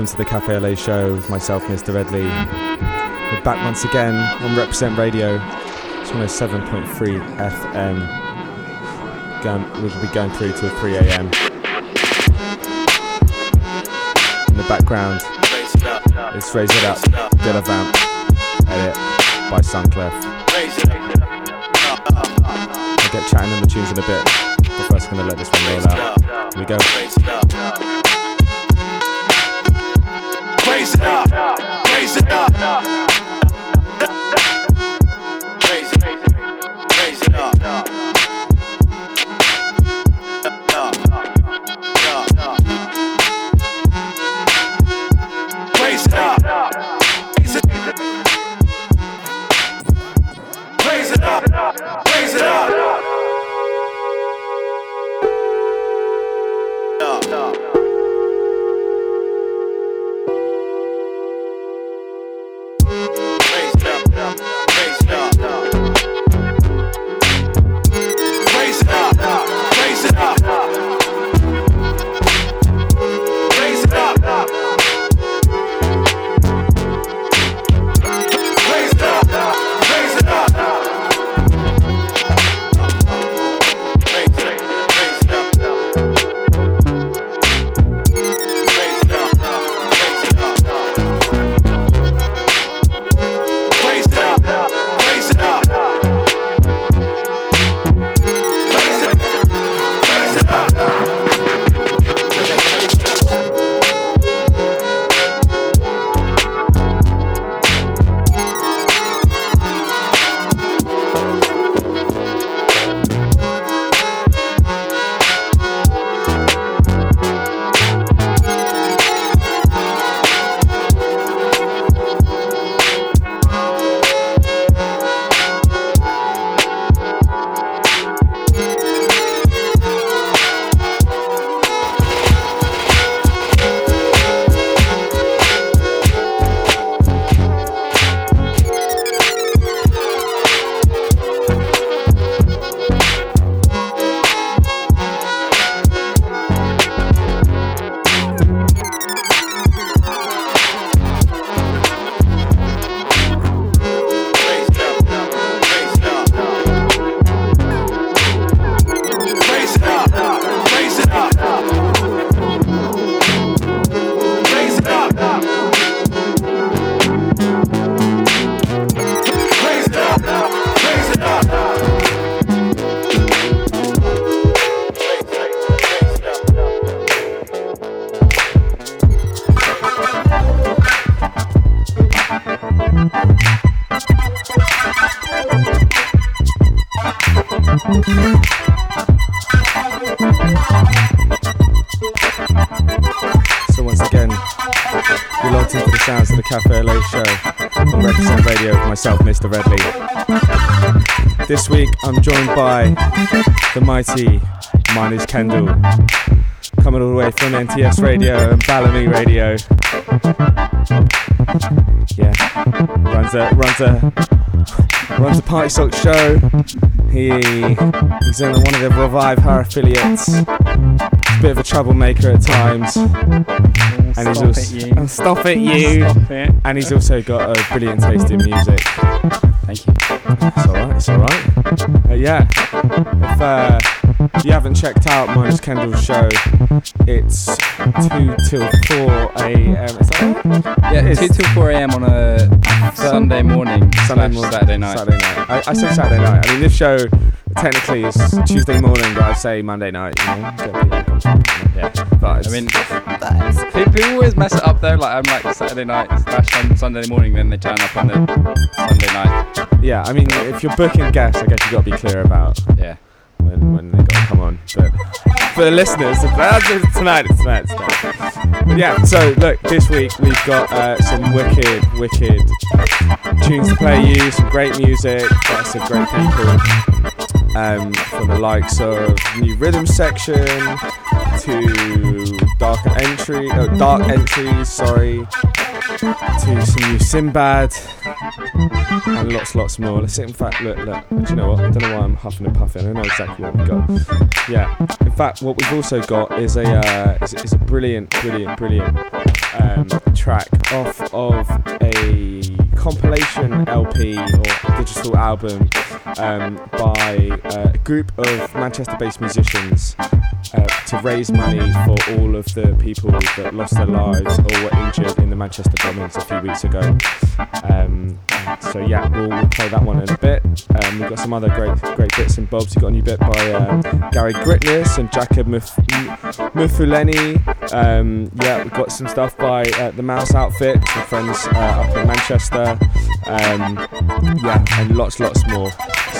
welcome to the Café Au Lait show with myself, Mr. Redley. We're back once again on Reprezent Radio. It's 107.3 FM. Going, we'll be going through till 3 a.m. In the background, it's Raise It Up, Dilla Vamp, edit by Sunclef. I'll get chatting on the tunes in a bit, but first I'm going to let this one roll out. Here we go. Raise it up. Raise it up. Joined by the mighty Minus Kendal, coming all the way from NTS Radio and Balamii Radio. Yeah, runs a runs a runs a party sock show. He he's in one of the Revive Her affiliates. Bit of a troublemaker at times. And he's also it, you. Oh, stop it, you. Stop it. And he's also got a brilliant taste in music. Thank you. It's alright, it's alright. Uh, yeah. If uh, you haven't checked out Minus Kendal's show, it's 2 till 4 a.m. Is that right? Yeah, It's- 2 till 4 a.m. on a Sunday morning, Sunday morning, Saturday night. Saturday night. I, I say Saturday night. I mean, this show technically is Tuesday morning, but I say Monday night. You know, Get people confused, Yeah. It's, I mean, people, people always mess it up though. Like I'm like Saturday night slash Sun- Sunday morning, then they turn up on the Sunday night. yeah. I mean, if you're booking guests, I guess you got to be clear about Yeah. when, when they got to come on. But for the listeners, it's tonight, it's tonight, it's tonight. But yeah, so look, this week we've got uh, some wicked, wicked tunes to play you, some great music, by some great people. Um, from the likes of New Rhythm Section to Dark Entry, oh, Dark Entries, sorry, to some new Sinbad, and lots, lots more. Let's. In fact, look, look. Do you know what? I don't know why I'm huffing and puffing. I know exactly what we've got. Yeah. In fact, what we've also got is a uh, is, is a brilliant, brilliant, brilliant um, track off of a compilation LP or digital album um, by uh, a group of Manchester-based musicians uh, to raise money for all of the people that lost their lives or were injured in the Manchester bombings a few weeks ago. Um, so yeah, we'll, we'll play that one in a bit. Um, we've got some other great great bits and bobs. We've got a new bit by uh, Gary Gritness and Jacob Muf- Mufuleni. Um, yeah, we've got some stuff by uh, the Mouse Outfit, some friends uh, up in Manchester. Um, yeah, and lots, lots more.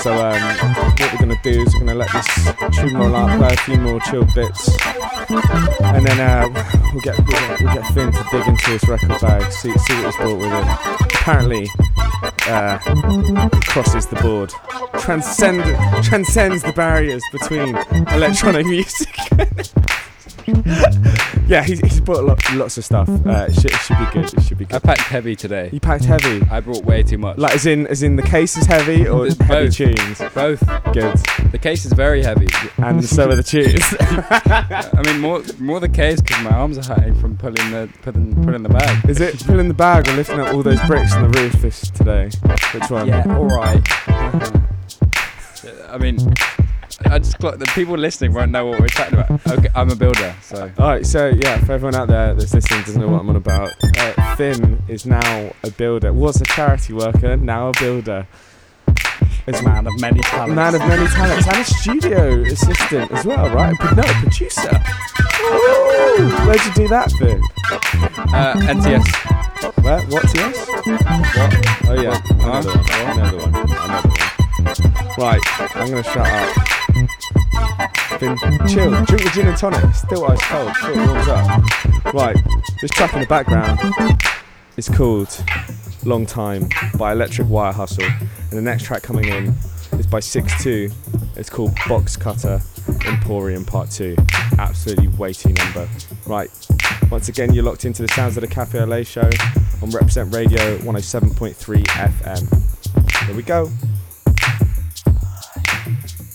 So um, what we're gonna do is we're gonna let this tune roll out, play a few more chill bits, and then uh, we'll get we'll get, we'll get Finn to dig into his record bag, see see what he's brought with it. Apparently, uh, crosses the board, transcend transcends the barriers between electronic music. Yeah, he's, he's brought lo- lots of stuff. Uh, it, should, it should be good. It should be good. I packed heavy today. You packed heavy, I brought way too much. like as in as in the case is heavy or heavy both. tunes. Both. Good, The case is very heavy. and so are the tunes. I mean, more more the case because my arms are hurting from pulling the putting pulling the bag. Is it pulling the bag or lifting up all those bricks on the roof this today? Which one? Yeah, all right. I mean, I just clocked the people listening won't know what we're talking about. Okay, I'm a builder, so Alright, so yeah, for everyone out there that's listening doesn't know what I'm on about, uh, Finn is now a builder. Was a charity worker, now a builder. It's man of many talents. man of many talents and a studio assistant as well, right? But no, a producer. Ooh, where'd you do that, Finn? uh, NTS. Where? What's yes? What? Oh yeah, another one. Another one. Another one. Right, I'm gonna shut up. Finn, chill. Drink your gin and tonic. Still ice cold. Still warms up. Right, this track in the background is called Long Time by Electric Wire Hustle. And the next track coming in is by 6-2. It's called Box Cutter Emporium Part 2. Absolutely weighty number. Right, once again, you're locked into the sounds of the Café Au Lait show on Reprezent Radio 107.3 FM. Here we go. Thank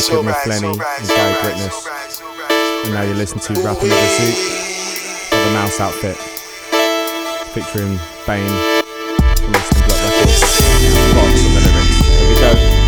Jacob Mafleni and Gary. And now you're listening to Rapping with the Suit by the Mouse Outfit, featuring Bane from Eastern Bloc Records. Box on the lyrics. Here we go.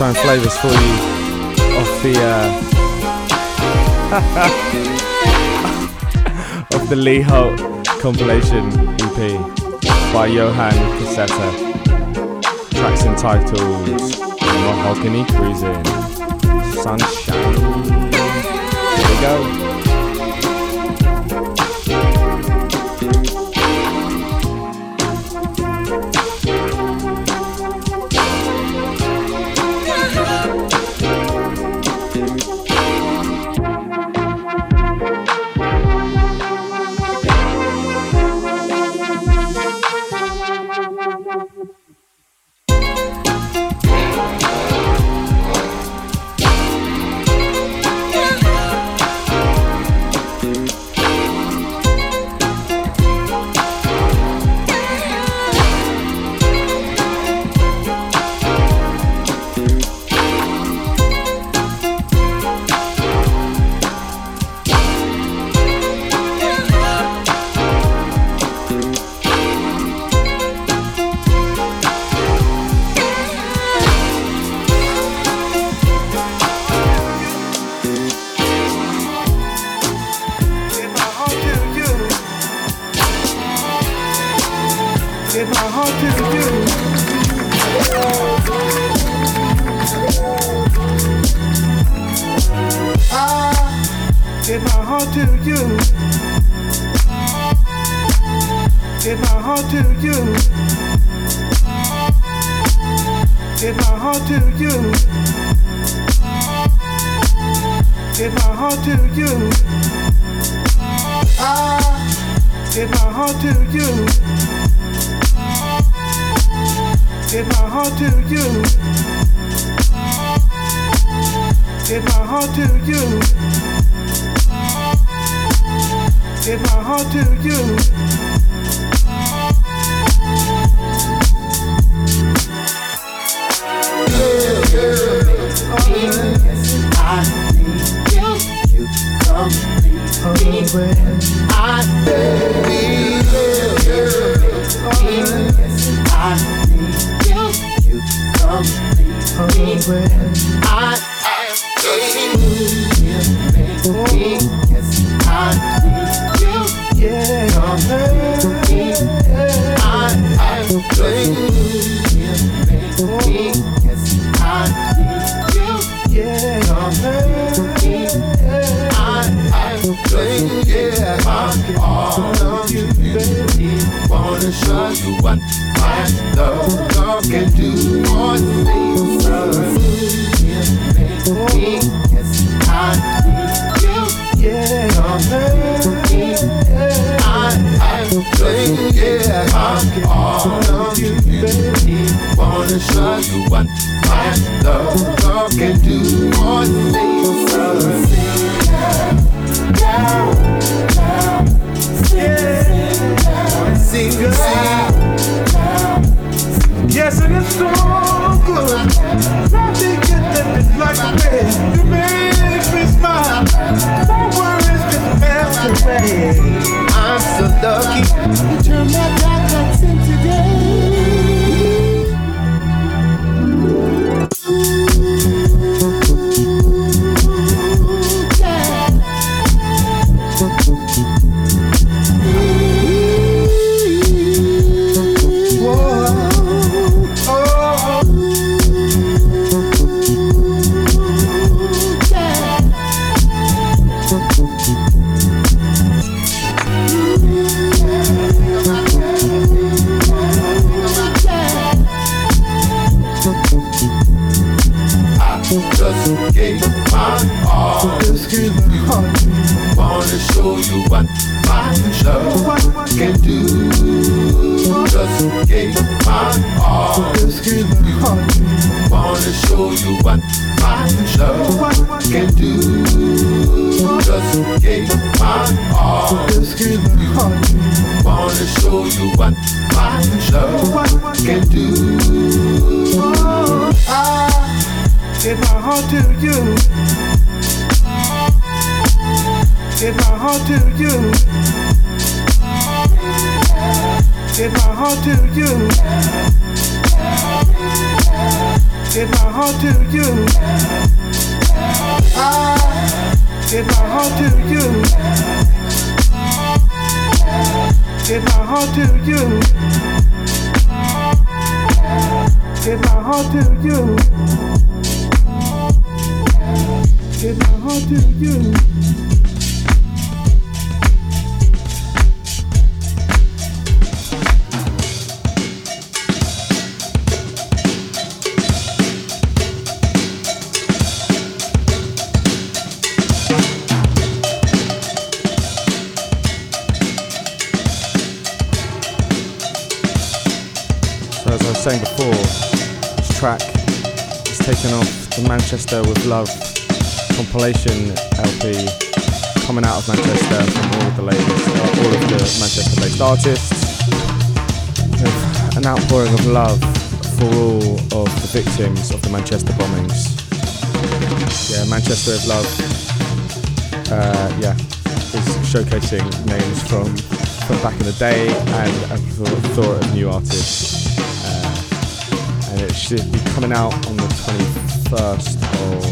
Sunshine flavours for you you what my love can do. Just gave my all to you. Wanna show you what my love can do. Oh, I Give my heart to you. Give my heart to you. Give my heart to you. Give my heart to you. Ah, I Give my heart to you. Give my heart to you. Give my heart to you. Give my heart to you. Track is taken off the Manchester with Love compilation LP coming out of Manchester from all of the latest, all of the Manchester-based artists. With an outpouring of love for all of the victims of the Manchester bombings. Yeah, Manchester with Love. Uh, yeah, is showcasing names from from back in the day and a plethora of new artists. It should be coming out on the 21st of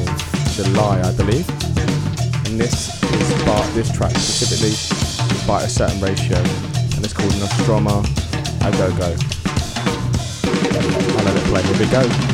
July, I believe. And this is by this track specifically is by a certain ratio, and it's called Nostroma A Go Go. I'll let it play. Here we go.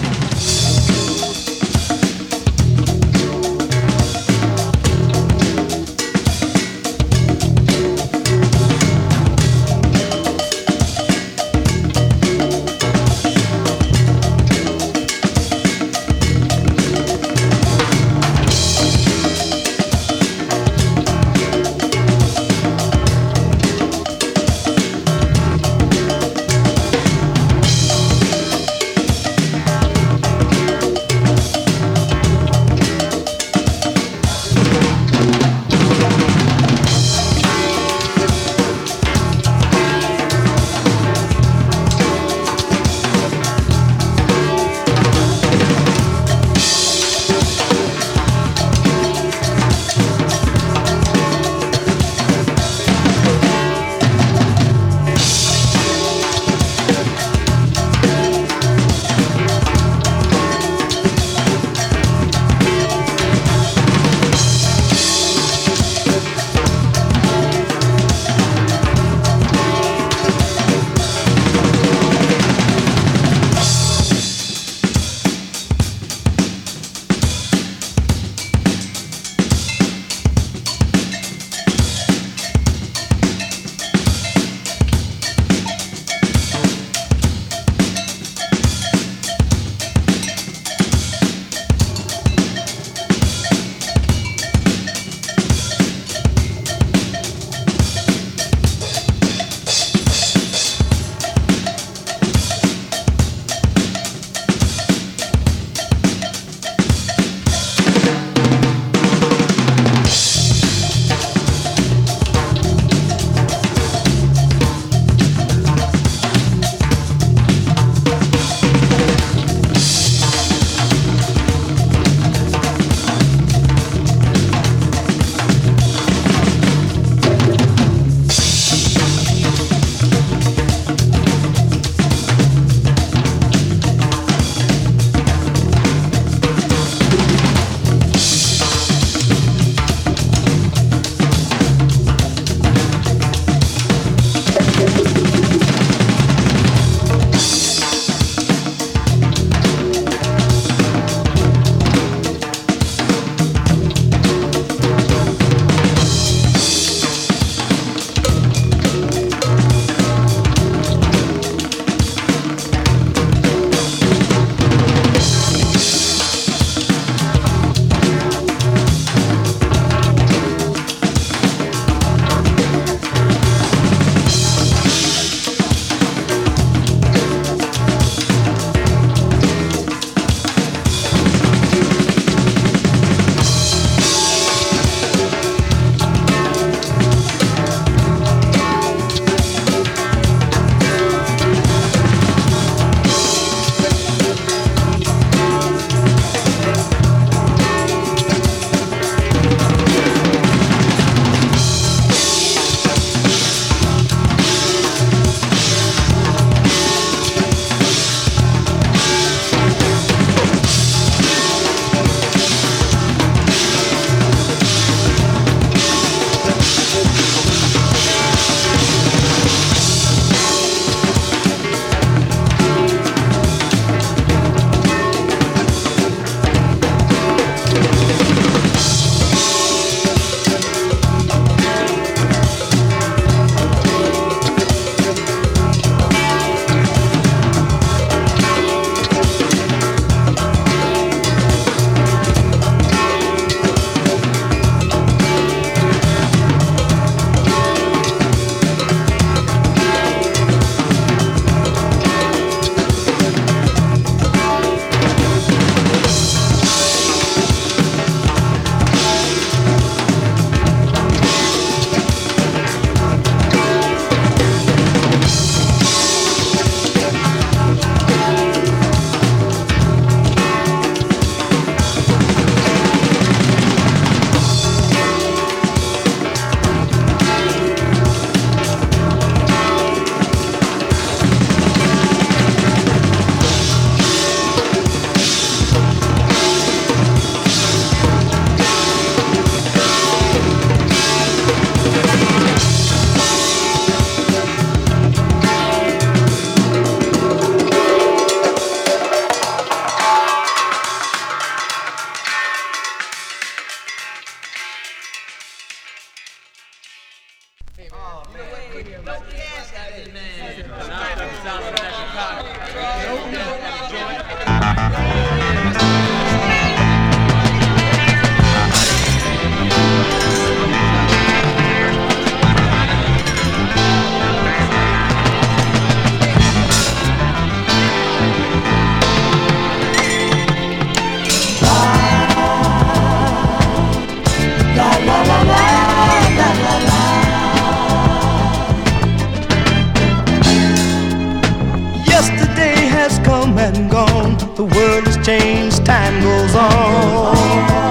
Changed, time goes on.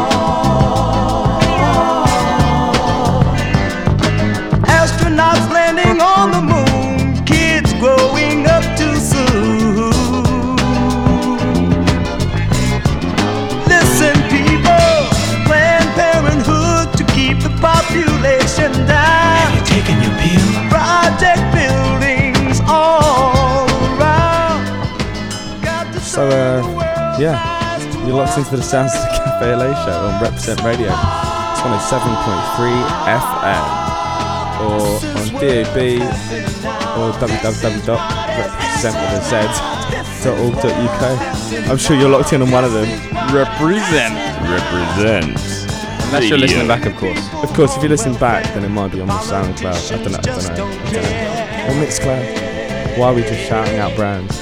You're locked into the sounds of the Café Au Lait show on Reprezent Radio. It's 107.3 FM or on DAB or www.reprezent.org.uk. I'm sure you're locked in on one of them. Represent. Represent. Unless you're listening back, of course. Of course, if you listen back, then it might be on the SoundCloud. I don't know. I don't know. I don't know. Or Mixcloud. Why are we just shouting out brands?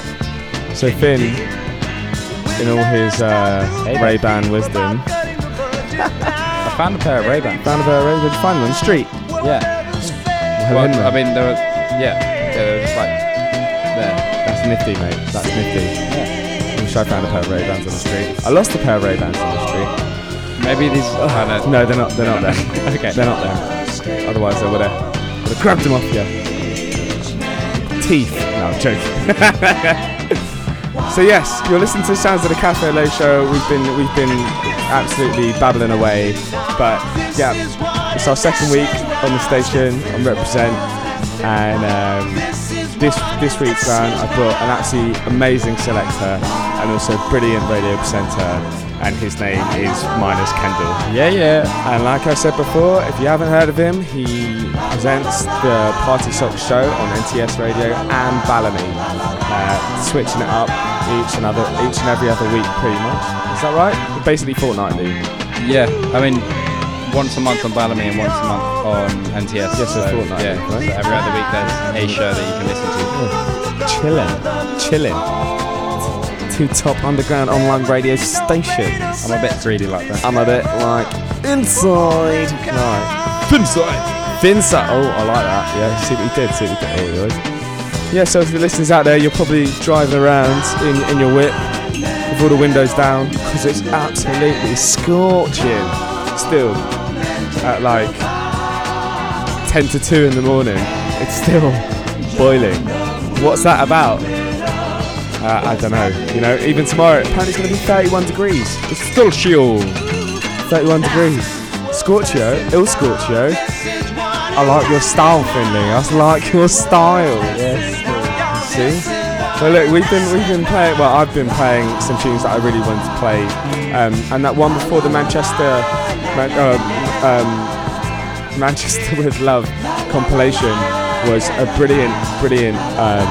So Finn, in all his uh, Ray-Ban wisdom, I found a pair of Ray-Bans. found a pair of Ray. You find them on the street? Yeah. Well, Well, I mean, they were, yeah, they were just like there. that's nifty, mate. That's nifty. I wish I found a pair of Ray-Bans on the street. I lost a pair of Ray-Bans on the street. Maybe these. I don't know. No, they're not. They're not there. Okay. They're not there. Otherwise, I would have would have grabbed them off you. Teeth. No, I'm joking. so yes, you're listening to the sounds of the Café Au Lait show. We've been we've been absolutely babbling away, but yeah, it's our second week on the station on Reprezent, and um, this this week's round I brought an absolutely amazing selector and also brilliant radio presenter, and his name is Minus Kendal. Yeah, yeah. And like I said before, if you haven't heard of him, he presents the Party Sock Show on NTS Radio and Balamii, uh, switching it up each and other, each and every other week, pretty much. Is that right? Basically fortnightly. Yeah, I mean, once a month on Balamii and once a month on NTS. Yes, so fortnightly, Yeah, right? so every other week there's a show that you can listen to. Oh, chilling, chilling. Two top underground online radio stations. I'm a bit greedy like that. I'm a bit like inside. Right. Finside. Finside. Oh, I like that. Yeah, see what he did. See what he did. Oh, he was. Yeah, so if your listeners out there, you're probably driving around in, in your whip with all the windows down because it's absolutely scorching still at like 10 to 2 in the morning. It's still boiling. What's that about? Uh, I don't know. You know, even tomorrow, apparently it's going to be 31 degrees. It's still chill. 31 degrees. Scorchio, Il Scorchio. I like your style, Finley. I like your style. Yes. Well, look, we've been we've been playing. Well, I've been playing some tunes that I really wanted to play, um, and that one before the Manchester, Man, uh, um, Manchester with Love compilation was a brilliant, brilliant um,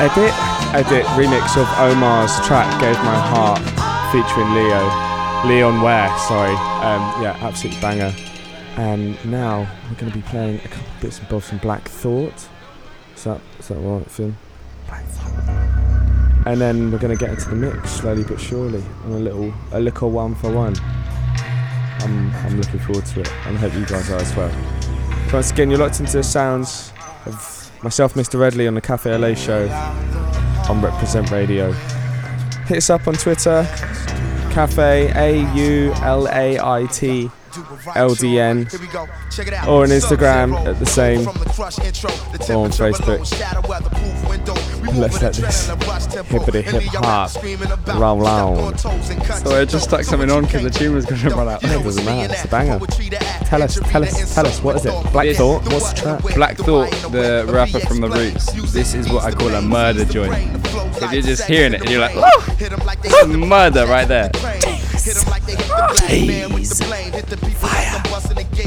edit, edit remix of Omar's track "Gave My Heart" featuring Leo, Leon Ware. Sorry, um, yeah, absolute banger. And now we're going to be playing a couple bits and bobs from Black Thought. Is that is that right, Finn? And then we're going to get into the mix slowly but surely on a little a little one for one. I'm I'm looking forward to it, and I hope you guys are as well. So once again, you're locked into the sounds of myself, Mr. Redley, on the Café Au Lait show on Reprezent Radio. Hit us up on Twitter, Cafe A U L A I T L D N, or on Instagram at the same, or on Facebook. Let's let this hippity hip hop roll on. So I just stuck something on because the tune was going to run out. It doesn't matter, it's a banger. Tell us, tell us, tell us, what is it? Black This- Thought? What's the track? Black Thought, the rapper from the Roots. This is what I call a murder joint. If you're just hearing it and you're like, oh, murder right there.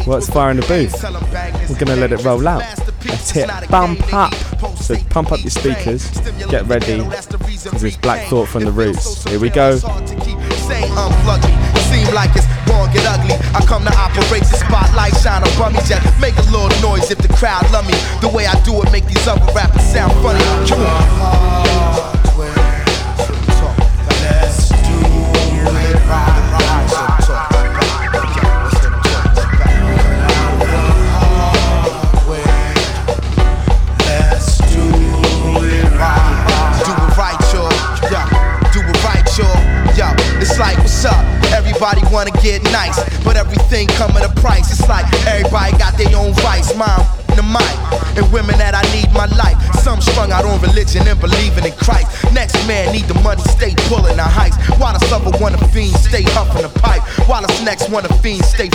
What's fire in the booth? We're gonna let it roll out. Let's hit bump up. So pump up your speakers, get ready. This is Black Thought from the Roots. Here we go. Say unplug me. Seem like it's ugly. I come to operate the spotlight, shine a bummy jet. Make a little noise if the crowd love me. The way I do it, make these other rappers sound funny. Come on. Everybody wanna get nice, but everything come at a price. It's like everybody got their own vice. Mine the mic, and women that I need my life. Some strung out on religion and believing in Christ. Next man need the money, stay pulling the heights. While the other one a fiend, stay huffing the pipe. While the next one a fiend, stay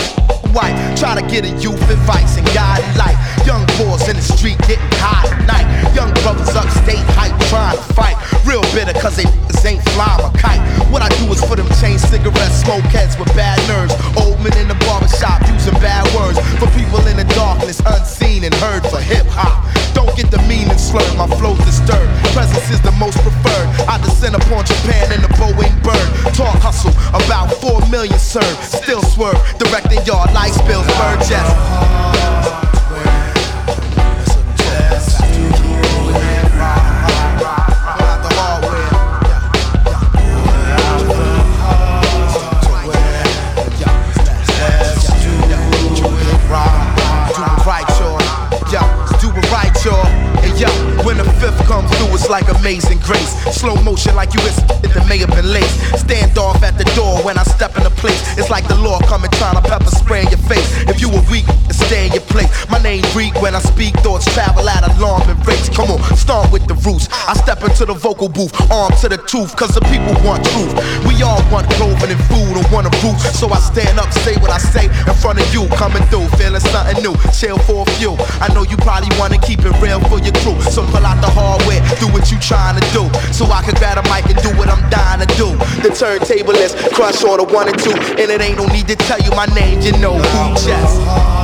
white. Try to get a youth advice and guide life. Young boys in the street getting high at night. Young brothers upstate hype trying to fight. Real bitter cause they niggas ain't flying a kite. What I do is for them chain cigarettes, smoke heads with bad nerves. Old men in the barbershop using bad words. For people in the darkness, unseen and heard for hip hop. Don't get the meaning slurred, my flow's disturbed. Presence is the most preferred. I descend upon Japan in the Boeing bird. Talk hustle, about four million served. Still swerve, directing y'all like spills, bird jets. It's like amazing grace. Slow motion, like you expected that may have been late. Stand off at the door when I step in the place. It's like the law coming trying to pepper spray in your face. If you were weak, stay in your place. My name Greek when I speak, thoughts travel at alarming rates. Come on, start with the roots. I step into the vocal booth, arm to the tooth, cause the people want truth. We all want clothing and food and want a roof. So I stand up, say what I say in front of you, coming through, feeling something new. Chill for a few. I know you probably wanna keep it real for your crew. So pull out the hardware, do what you trying to do. So I can grab a mic and do what I'm dying to do. The turntable is crush order one and two. And it ain't no need to tell you my name, you know who just.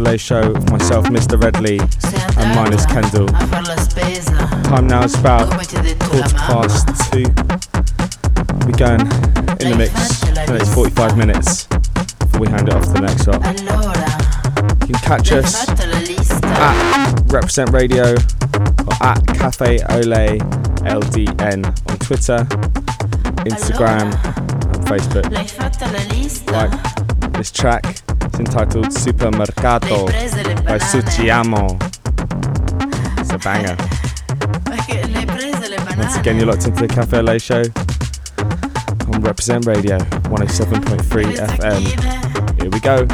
LA show myself, Mr. Redley, and Minus Kendal. Time now is about quarter past two. We're going in the mix for the 45 minutes before we hand it off to the next one. You can catch us at Reprezent Radio or at Cafe Ole LDN on Twitter, Instagram, and Facebook. Like this track is entitled Supermercato by Suchiamo. It's a banger. Once again, you're locked into the Café Au Lait show on Reprezent Radio 107.3 FM. Here we go.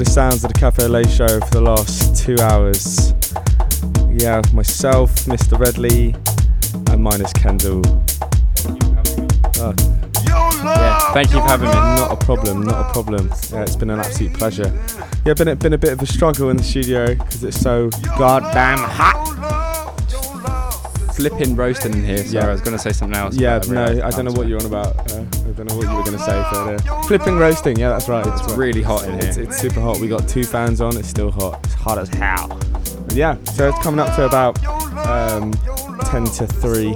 The sounds of the Café Au Lait show for the last two hours. Yeah, myself, Mr. Redley, and Minus Kendal. Oh, Yeah, thank you for having me. not a problem, not a problem. Yeah, it's been an absolute pleasure. Yeah, been a, been a bit of a struggle in the studio because it's so goddamn hot. Flipping roasting in here. Sorry, Yeah. I was going to say something else. Yeah, no, I don't know what you're on about. Uh, say, but uh, flipping roasting. Yeah, that's right. It's that's right. really hot in It's, here. it's super hot. We got two fans on. It's still hot. It's hot as hell. Yeah, so it's coming up to about um, 10 to 3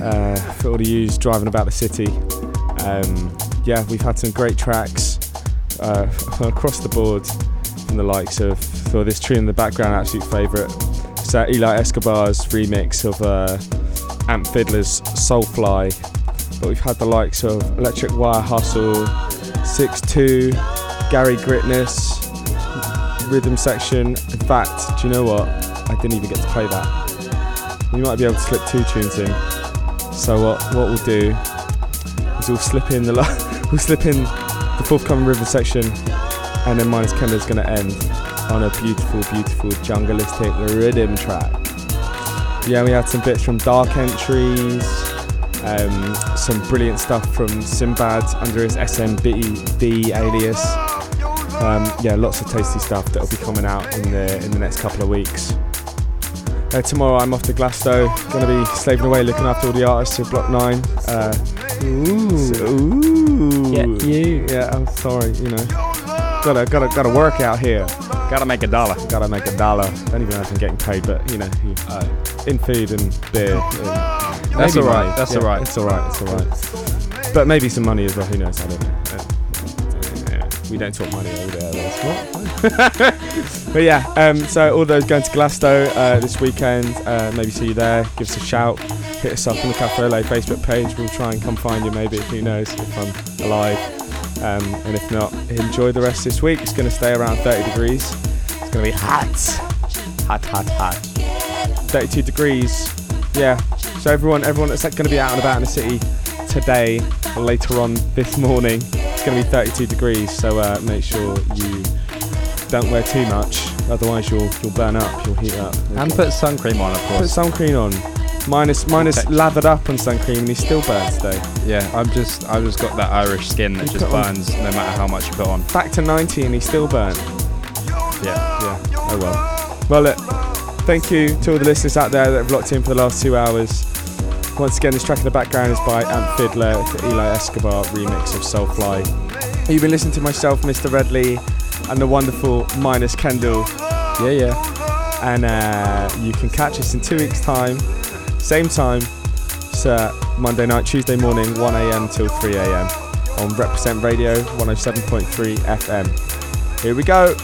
uh, for all the yous driving about the city. Um, yeah, we've had some great tracks uh, across the board from the likes of, for this tree in the background, absolute favourite. It's uh, Eli Escobar's remix of uh, Amp Fiddler's Soulfly. But we've had the likes of Electric Wire Hustle, 6-2, Gary Gritness, Rhythm Section. In fact, do you know what? I didn't even get to play that. We might be able to slip two tunes in. So what what we'll do is we'll slip in the la- we'll slip in the forthcoming Rhythm Section, and then Minus Kendal's gonna end on a beautiful, beautiful jungleistic rhythm track. Yeah, we had some bits from Dark Entries, um, some brilliant stuff from Simbad under his SMB alias. Um, yeah, lots of tasty stuff that'll be coming out in the in the next couple of weeks. Uh, tomorrow I'm off to Glasto, gonna be slaving away looking after all the artists of Block Nine. Uh, ooh, ooh, Yeah, you. Yeah, I'm sorry, you know, gotta gotta gotta work out here. Gotta make a dollar. Gotta make a dollar. Don't even know if I'm getting paid, but you know, you, in food and beer. And That's maybe alright, money. that's Yeah, alright. It's alright. It's alright. But maybe some money as well. Who knows? I don't know. Yeah, We don't talk money over there. That's what. but yeah, um, so all those going to Glasto uh, this weekend, uh, maybe see you there. Give us a shout. Hit us up on the Café Au Lait Facebook page. We'll try and come find you. Maybe who knows if I'm alive. Um, and if not, enjoy the rest of this week. It's going to stay around 30 degrees. It's going to be hot, hot, hot, hot. 32 degrees. Yeah. So everyone, everyone that's going to be out and about in the city today or later on this morning, it's going to be 32 degrees. So uh, make sure you don't wear too much, otherwise you'll you'll burn up, you'll heat up. And put sun cream on, of course. Put sun cream on. Minus, minus Protect- lathered up on sun cream and he still burns today. Yeah, I'm just, I've just got that Irish skin that You just put on- burns no matter how much you put on. Back to 90 and he still burnt. Yeah. Yeah. Oh well. Well, look, thank you to all the listeners out there that have locked in for the last two hours. Once again, this track in the background is by Amp Fiddler, the Eli Escobar remix of Soulfly. You've been listening to myself, Mr. Redley, and the wonderful Minus Kendal. Yeah, yeah. And uh, you can catch us in two weeks' time, same time, so Monday night, Tuesday morning, 1am till 3am on Reprezent Radio 107.3 FM. Here we go.